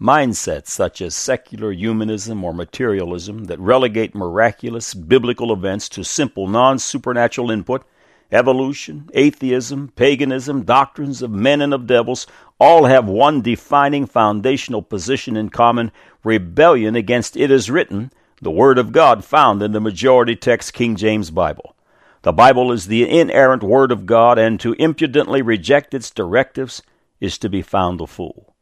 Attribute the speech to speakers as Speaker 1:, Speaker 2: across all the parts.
Speaker 1: Mindsets such as secular humanism or materialism that relegate miraculous biblical events to simple non supernatural input, evolution, atheism, paganism, doctrines of men and of devils, all have one defining foundational position in common rebellion against it is written, the Word of God found in the majority text King James Bible. The Bible is the inerrant Word of God, and to impudently reject its directives is to be found a fool.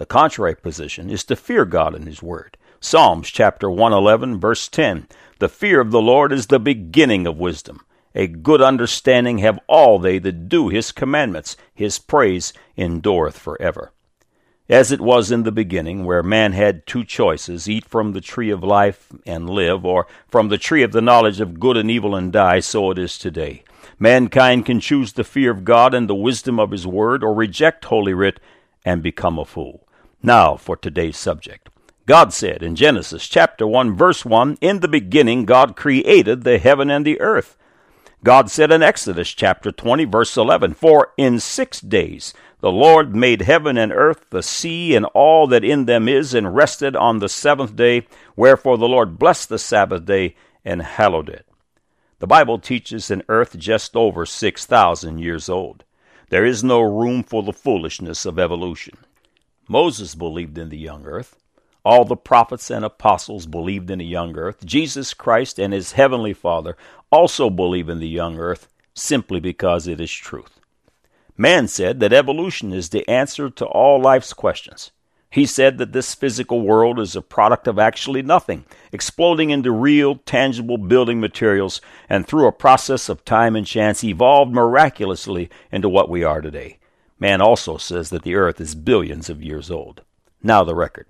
Speaker 1: The contrary position is to fear God and His Word. Psalms chapter 111, verse 10 The fear of the Lord is the beginning of wisdom. A good understanding have all they that do His commandments. His praise endureth forever. As it was in the beginning, where man had two choices eat from the tree of life and live, or from the tree of the knowledge of good and evil and die, so it is today. Mankind can choose the fear of God and the wisdom of His Word, or reject Holy Writ and become a fool. Now for today's subject. God said in Genesis chapter 1 verse 1, In the beginning God created the heaven and the earth. God said in Exodus chapter 20 verse 11, For in six days the Lord made heaven and earth, the sea, and all that in them is, and rested on the seventh day. Wherefore the Lord blessed the Sabbath day and hallowed it. The Bible teaches an earth just over 6,000 years old. There is no room for the foolishness of evolution. Moses believed in the young earth. All the prophets and apostles believed in the young earth. Jesus Christ and his heavenly Father also believe in the young earth simply because it is truth. Man said that evolution is the answer to all life's questions. He said that this physical world is a product of actually nothing, exploding into real, tangible building materials, and through a process of time and chance evolved miraculously into what we are today. Man also says that the earth is billions of years old. Now the record.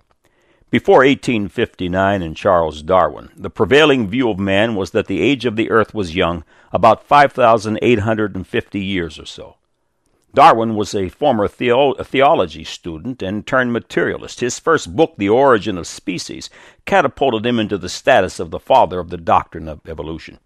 Speaker 1: Before 1859 and Charles Darwin, the prevailing view of man was that the age of the earth was young, about 5,850 years or so. Darwin was a former theo- theology student and turned materialist. His first book, The Origin of Species, catapulted him into the status of the father of the doctrine of evolution.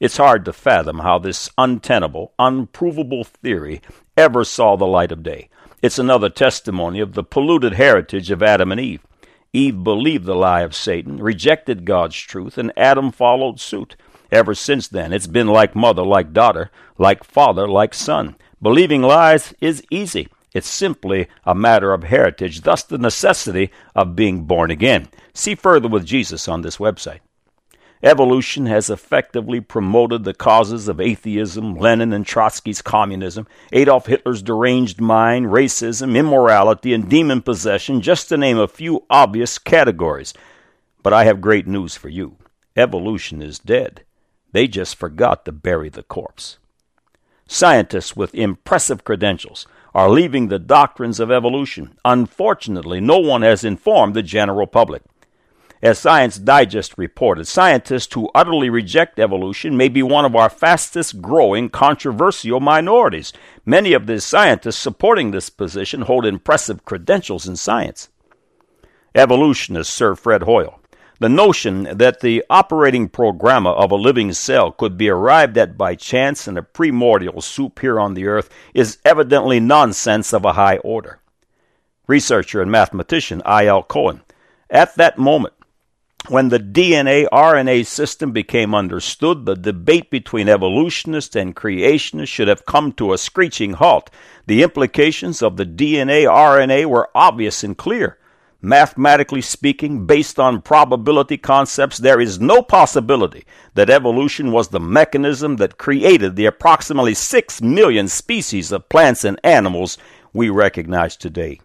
Speaker 1: It's hard to fathom how this untenable, unprovable theory ever saw the light of day. It's another testimony of the polluted heritage of Adam and Eve. Eve believed the lie of Satan, rejected God's truth, and Adam followed suit. Ever since then, it's been like mother, like daughter, like father, like son. Believing lies is easy. It's simply a matter of heritage, thus the necessity of being born again. See further with Jesus on this website. Evolution has effectively promoted the causes of atheism, Lenin and Trotsky's communism, Adolf Hitler's deranged mind, racism, immorality, and demon possession, just to name a few obvious categories. But I have great news for you. Evolution is dead. They just forgot to bury the corpse. Scientists with impressive credentials are leaving the doctrines of evolution. Unfortunately, no one has informed the general public. As Science Digest reported, scientists who utterly reject evolution may be one of our fastest growing controversial minorities. Many of the scientists supporting this position hold impressive credentials in science. Evolutionist Sir Fred Hoyle. The notion that the operating programma of a living cell could be arrived at by chance in a primordial soup here on the earth is evidently nonsense of a high order. Researcher and mathematician I.L. Cohen. At that moment, when the DNA RNA system became understood, the debate between evolutionists and creationists should have come to a screeching halt. The implications of the DNA RNA were obvious and clear. Mathematically speaking, based on probability concepts, there is no possibility that evolution was the mechanism that created the approximately 6 million species of plants and animals we recognize today.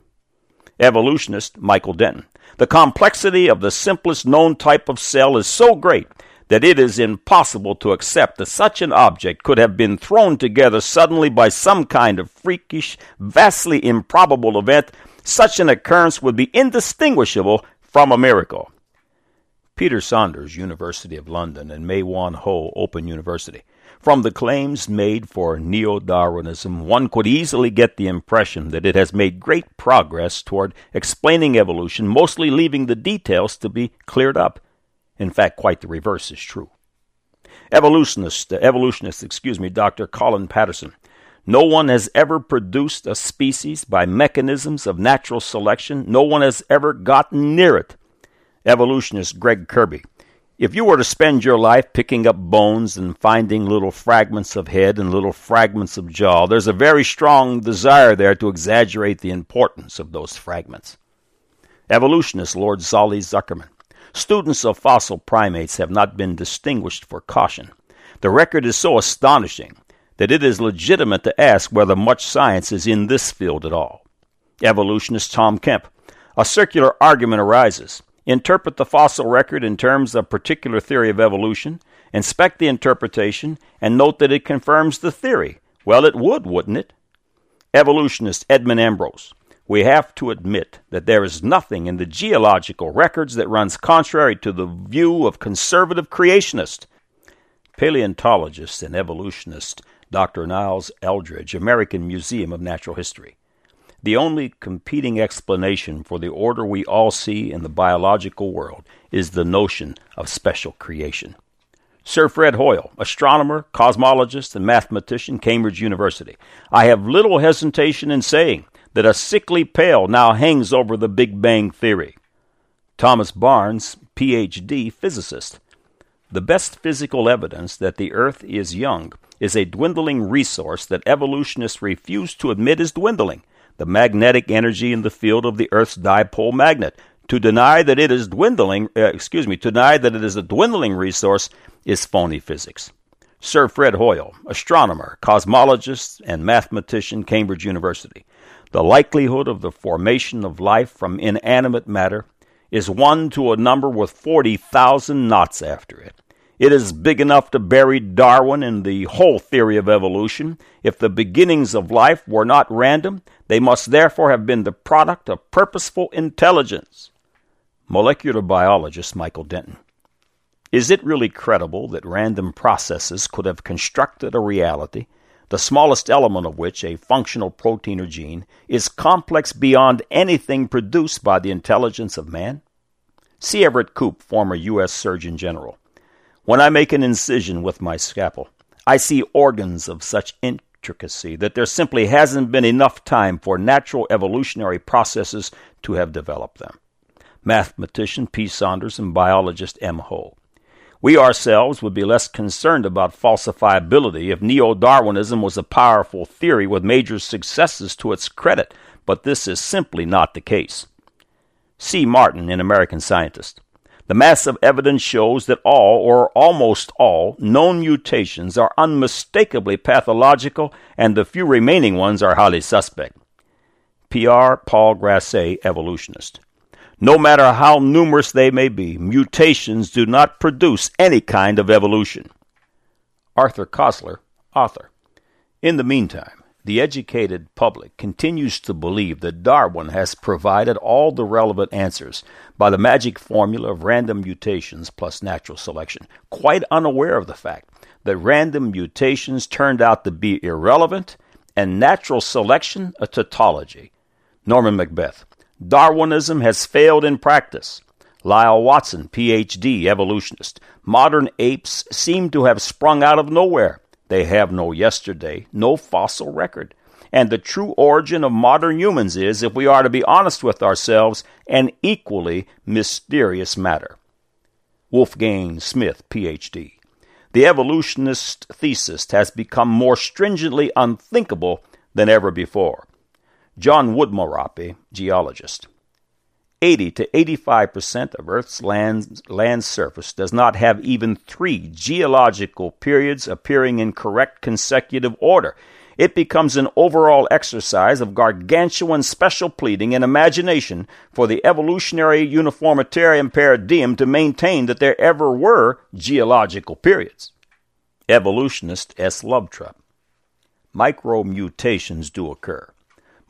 Speaker 1: Evolutionist Michael Denton. The complexity of the simplest known type of cell is so great that it is impossible to accept that such an object could have been thrown together suddenly by some kind of freakish, vastly improbable event. Such an occurrence would be indistinguishable from a miracle. Peter Saunders, University of London, and Mae Wan Ho, Open University. From the claims made for neo Darwinism, one could easily get the impression that it has made great progress toward explaining evolution, mostly leaving the details to be cleared up. In fact, quite the reverse is true. Evolutionist, evolutionist, excuse me, Dr. Colin Patterson. No one has ever produced a species by mechanisms of natural selection. No one has ever gotten near it. Evolutionist Greg Kirby. If you were to spend your life picking up bones and finding little fragments of head and little fragments of jaw, there's a very strong desire there to exaggerate the importance of those fragments. Evolutionist Lord Solly Zuckerman. Students of fossil primates have not been distinguished for caution. The record is so astonishing that it is legitimate to ask whether much science is in this field at all. Evolutionist Tom Kemp. A circular argument arises. Interpret the fossil record in terms of particular theory of evolution, inspect the interpretation, and note that it confirms the theory. Well, it would, wouldn't it? Evolutionist Edmund Ambrose. We have to admit that there is nothing in the geological records that runs contrary to the view of conservative creationists. Paleontologist and evolutionist Dr. Niles Eldredge, American Museum of Natural History. The only competing explanation for the order we all see in the biological world is the notion of special creation. Sir Fred Hoyle, astronomer, cosmologist, and mathematician, Cambridge University. I have little hesitation in saying that a sickly pale now hangs over the Big Bang Theory. Thomas Barnes, PhD, physicist. The best physical evidence that the Earth is young is a dwindling resource that evolutionists refuse to admit is dwindling the magnetic energy in the field of the Earth's dipole magnet. To deny that it is dwindling, uh, excuse me, to deny that it is a dwindling resource is phony physics. Sir Fred Hoyle, astronomer, cosmologist, and mathematician, Cambridge University. The likelihood of the formation of life from inanimate matter is 1 to a number with 40,000 knots after it. It is big enough to bury Darwin and the whole theory of evolution. If the beginnings of life were not random, they must therefore have been the product of purposeful intelligence. Molecular biologist Michael Denton. Is it really credible that random processes could have constructed a reality, the smallest element of which, a functional protein or gene, is complex beyond anything produced by the intelligence of man? C. Everett Koop, former U.S. Surgeon General. When I make an incision with my scalpel, I see organs of such intricacy that there simply hasn't been enough time for natural evolutionary processes to have developed them. Mathematician P. Saunders and biologist M. Ho. We ourselves would be less concerned about falsifiability if neo Darwinism was a powerful theory with major successes to its credit, but this is simply not the case. C. Martin, an American scientist. The mass of evidence shows that all, or almost all, known mutations are unmistakably pathological, and the few remaining ones are highly suspect. Pierre Paul Grassé, evolutionist. No matter how numerous they may be, mutations do not produce any kind of evolution. Arthur Koestler, author. In the meantime, the educated public continues to believe that Darwin has provided all the relevant answers by the magic formula of random mutations plus natural selection, quite unaware of the fact that random mutations turned out to be irrelevant and natural selection a tautology. Norman Macbeth. Darwinism has failed in practice. Lyall Watson, PhD, evolutionist. Modern apes seem to have sprung out of nowhere. They have no yesterday, no fossil record. And the true origin of modern humans is, if we are to be honest with ourselves, an equally mysterious matter. Wolfgang Smith, PhD. The evolutionist thesis has become more stringently unthinkable than ever before. John Woodmorappe, geologist. 80 to 85 percent of Earth's land, land surface does not have even three geological periods appearing in correct consecutive order. It becomes an overall exercise of gargantuan special pleading and imagination for the evolutionary uniformitarian paradigm to maintain that there ever were geological periods. Evolutionist S. Løvtrup. Micromutations do occur.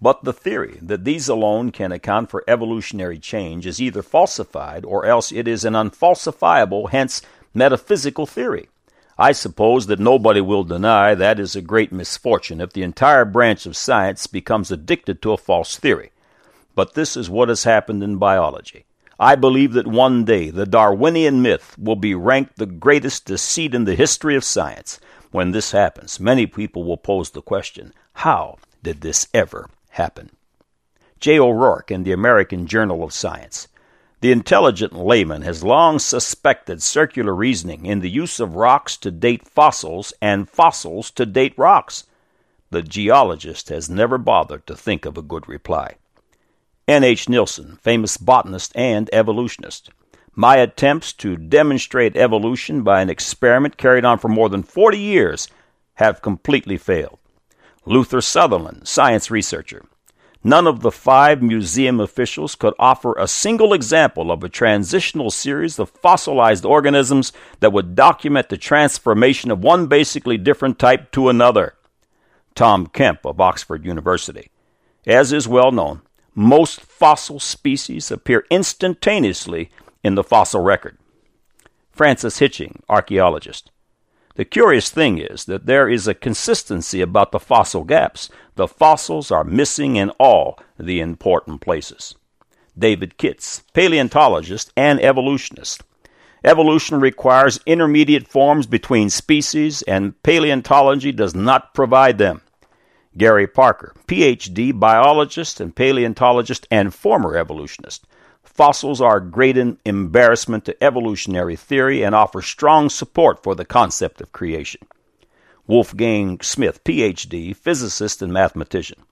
Speaker 1: But the theory that these alone can account for evolutionary change is either falsified or else it is an unfalsifiable, hence metaphysical theory. I suppose that nobody will deny that is a great misfortune if the entire branch of science becomes addicted to a false theory. But this is what has happened in biology. I believe that one day the Darwinian myth will be ranked the greatest deceit in the history of science. When this happens, many people will pose the question How did this ever happen? J. O'Rourke in the American Journal of Science. The intelligent layman has long suspected circular reasoning in the use of rocks to date fossils and fossils to date rocks. The geologist has never bothered to think of a good reply. N. H. Nilsson, famous botanist and evolutionist. My attempts to demonstrate evolution by an experiment carried on for more than 40 years have completely failed. Luther Sunderland, science researcher. None of the five museum officials could offer a single example of a transitional series of fossilized organisms that would document the transformation of one basically different type to another. Tom Kemp of Oxford University. As is well known, most fossil species appear instantaneously in the fossil record. Francis Hitching, archaeologist. The curious thing is that there is a consistency about the fossil gaps. The fossils are missing in all the important places. David Kitts, paleontologist and evolutionist. Evolution requires intermediate forms between species, and paleontology does not provide them. Gary Parker, PhD, biologist and paleontologist, and former evolutionist. Fossils are a great embarrassment to evolutionary theory and offer strong support for the concept of creation. Wolfgang Smith, PhD, physicist and mathematician.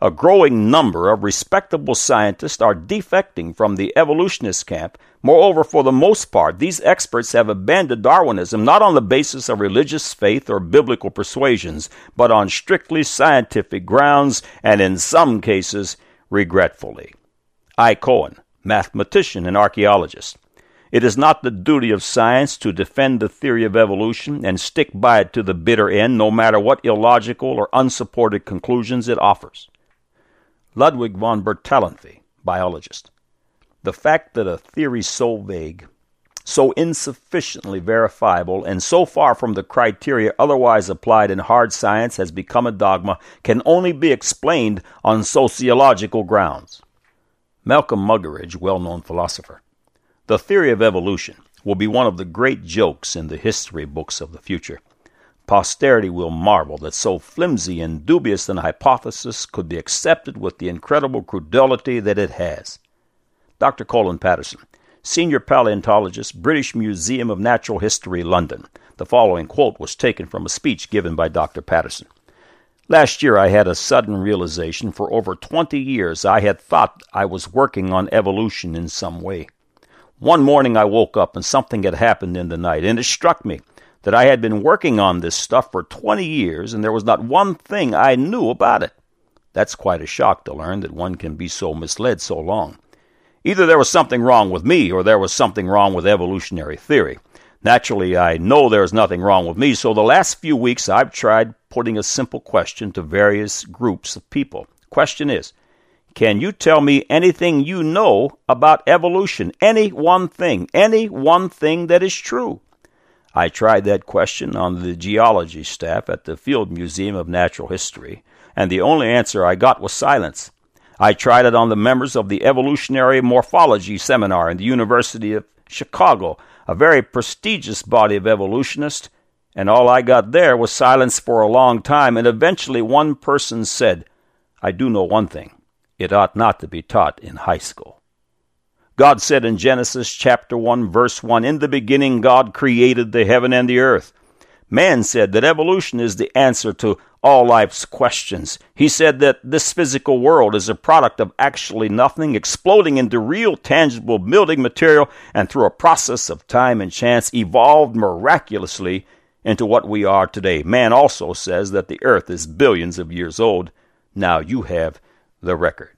Speaker 1: A growing number of respectable scientists are defecting from the evolutionist camp. Moreover, for the most part, these experts have abandoned Darwinism not on the basis of religious faith or biblical persuasions, but on strictly scientific grounds, and in some cases, regretfully. I. Cohen, mathematician and archaeologist. It is not the duty of science to defend the theory of evolution and stick by it to the bitter end, no matter what illogical or unsupported conclusions it offers. Ludwig von Bertalanffy, biologist. The fact that a theory so vague, so insufficiently verifiable, and so far from the criteria otherwise applied in hard science has become a dogma can only be explained on sociological grounds. Malcolm Muggeridge, well known philosopher. The theory of evolution will be one of the great jokes in the history books of the future. Posterity will marvel that so flimsy and dubious an hypothesis could be accepted with the incredible credulity that it has. Dr. Colin Patterson, Senior Paleontologist, British Museum of Natural History, London. The following quote was taken from a speech given by Dr. Patterson. Last year, I had a sudden realization. For over 20 years, I had thought I was working on evolution in some way. One morning, I woke up and something had happened in the night, and it struck me that I had been working on this stuff for 20 years and there was not one thing I knew about it. That's quite a shock to learn that one can be so misled so long. Either there was something wrong with me or there was something wrong with evolutionary theory. Naturally, I know there is nothing wrong with me, so the last few weeks I've tried putting a simple question to various groups of people. Question is, can you tell me anything you know about evolution? Any one thing, any one thing that is true? I tried that question on the geology staff at the Field Museum of Natural History, and the only answer I got was silence. I tried it on the members of the Evolutionary Morphology Seminar in the University of Chicago, a very prestigious body of evolutionists, and all I got there was silence for a long time, and eventually one person said, I do know one thing. It ought not to be taught in high school. God said in Genesis chapter 1 verse 1, In the beginning God created the heaven and the earth. Man said that evolution is the answer to all life's questions. He said that this physical world is a product of actually nothing exploding into real tangible building material and through a process of time and chance evolved miraculously into what we are today. Man also says that the earth is billions of years old. Now you have the record.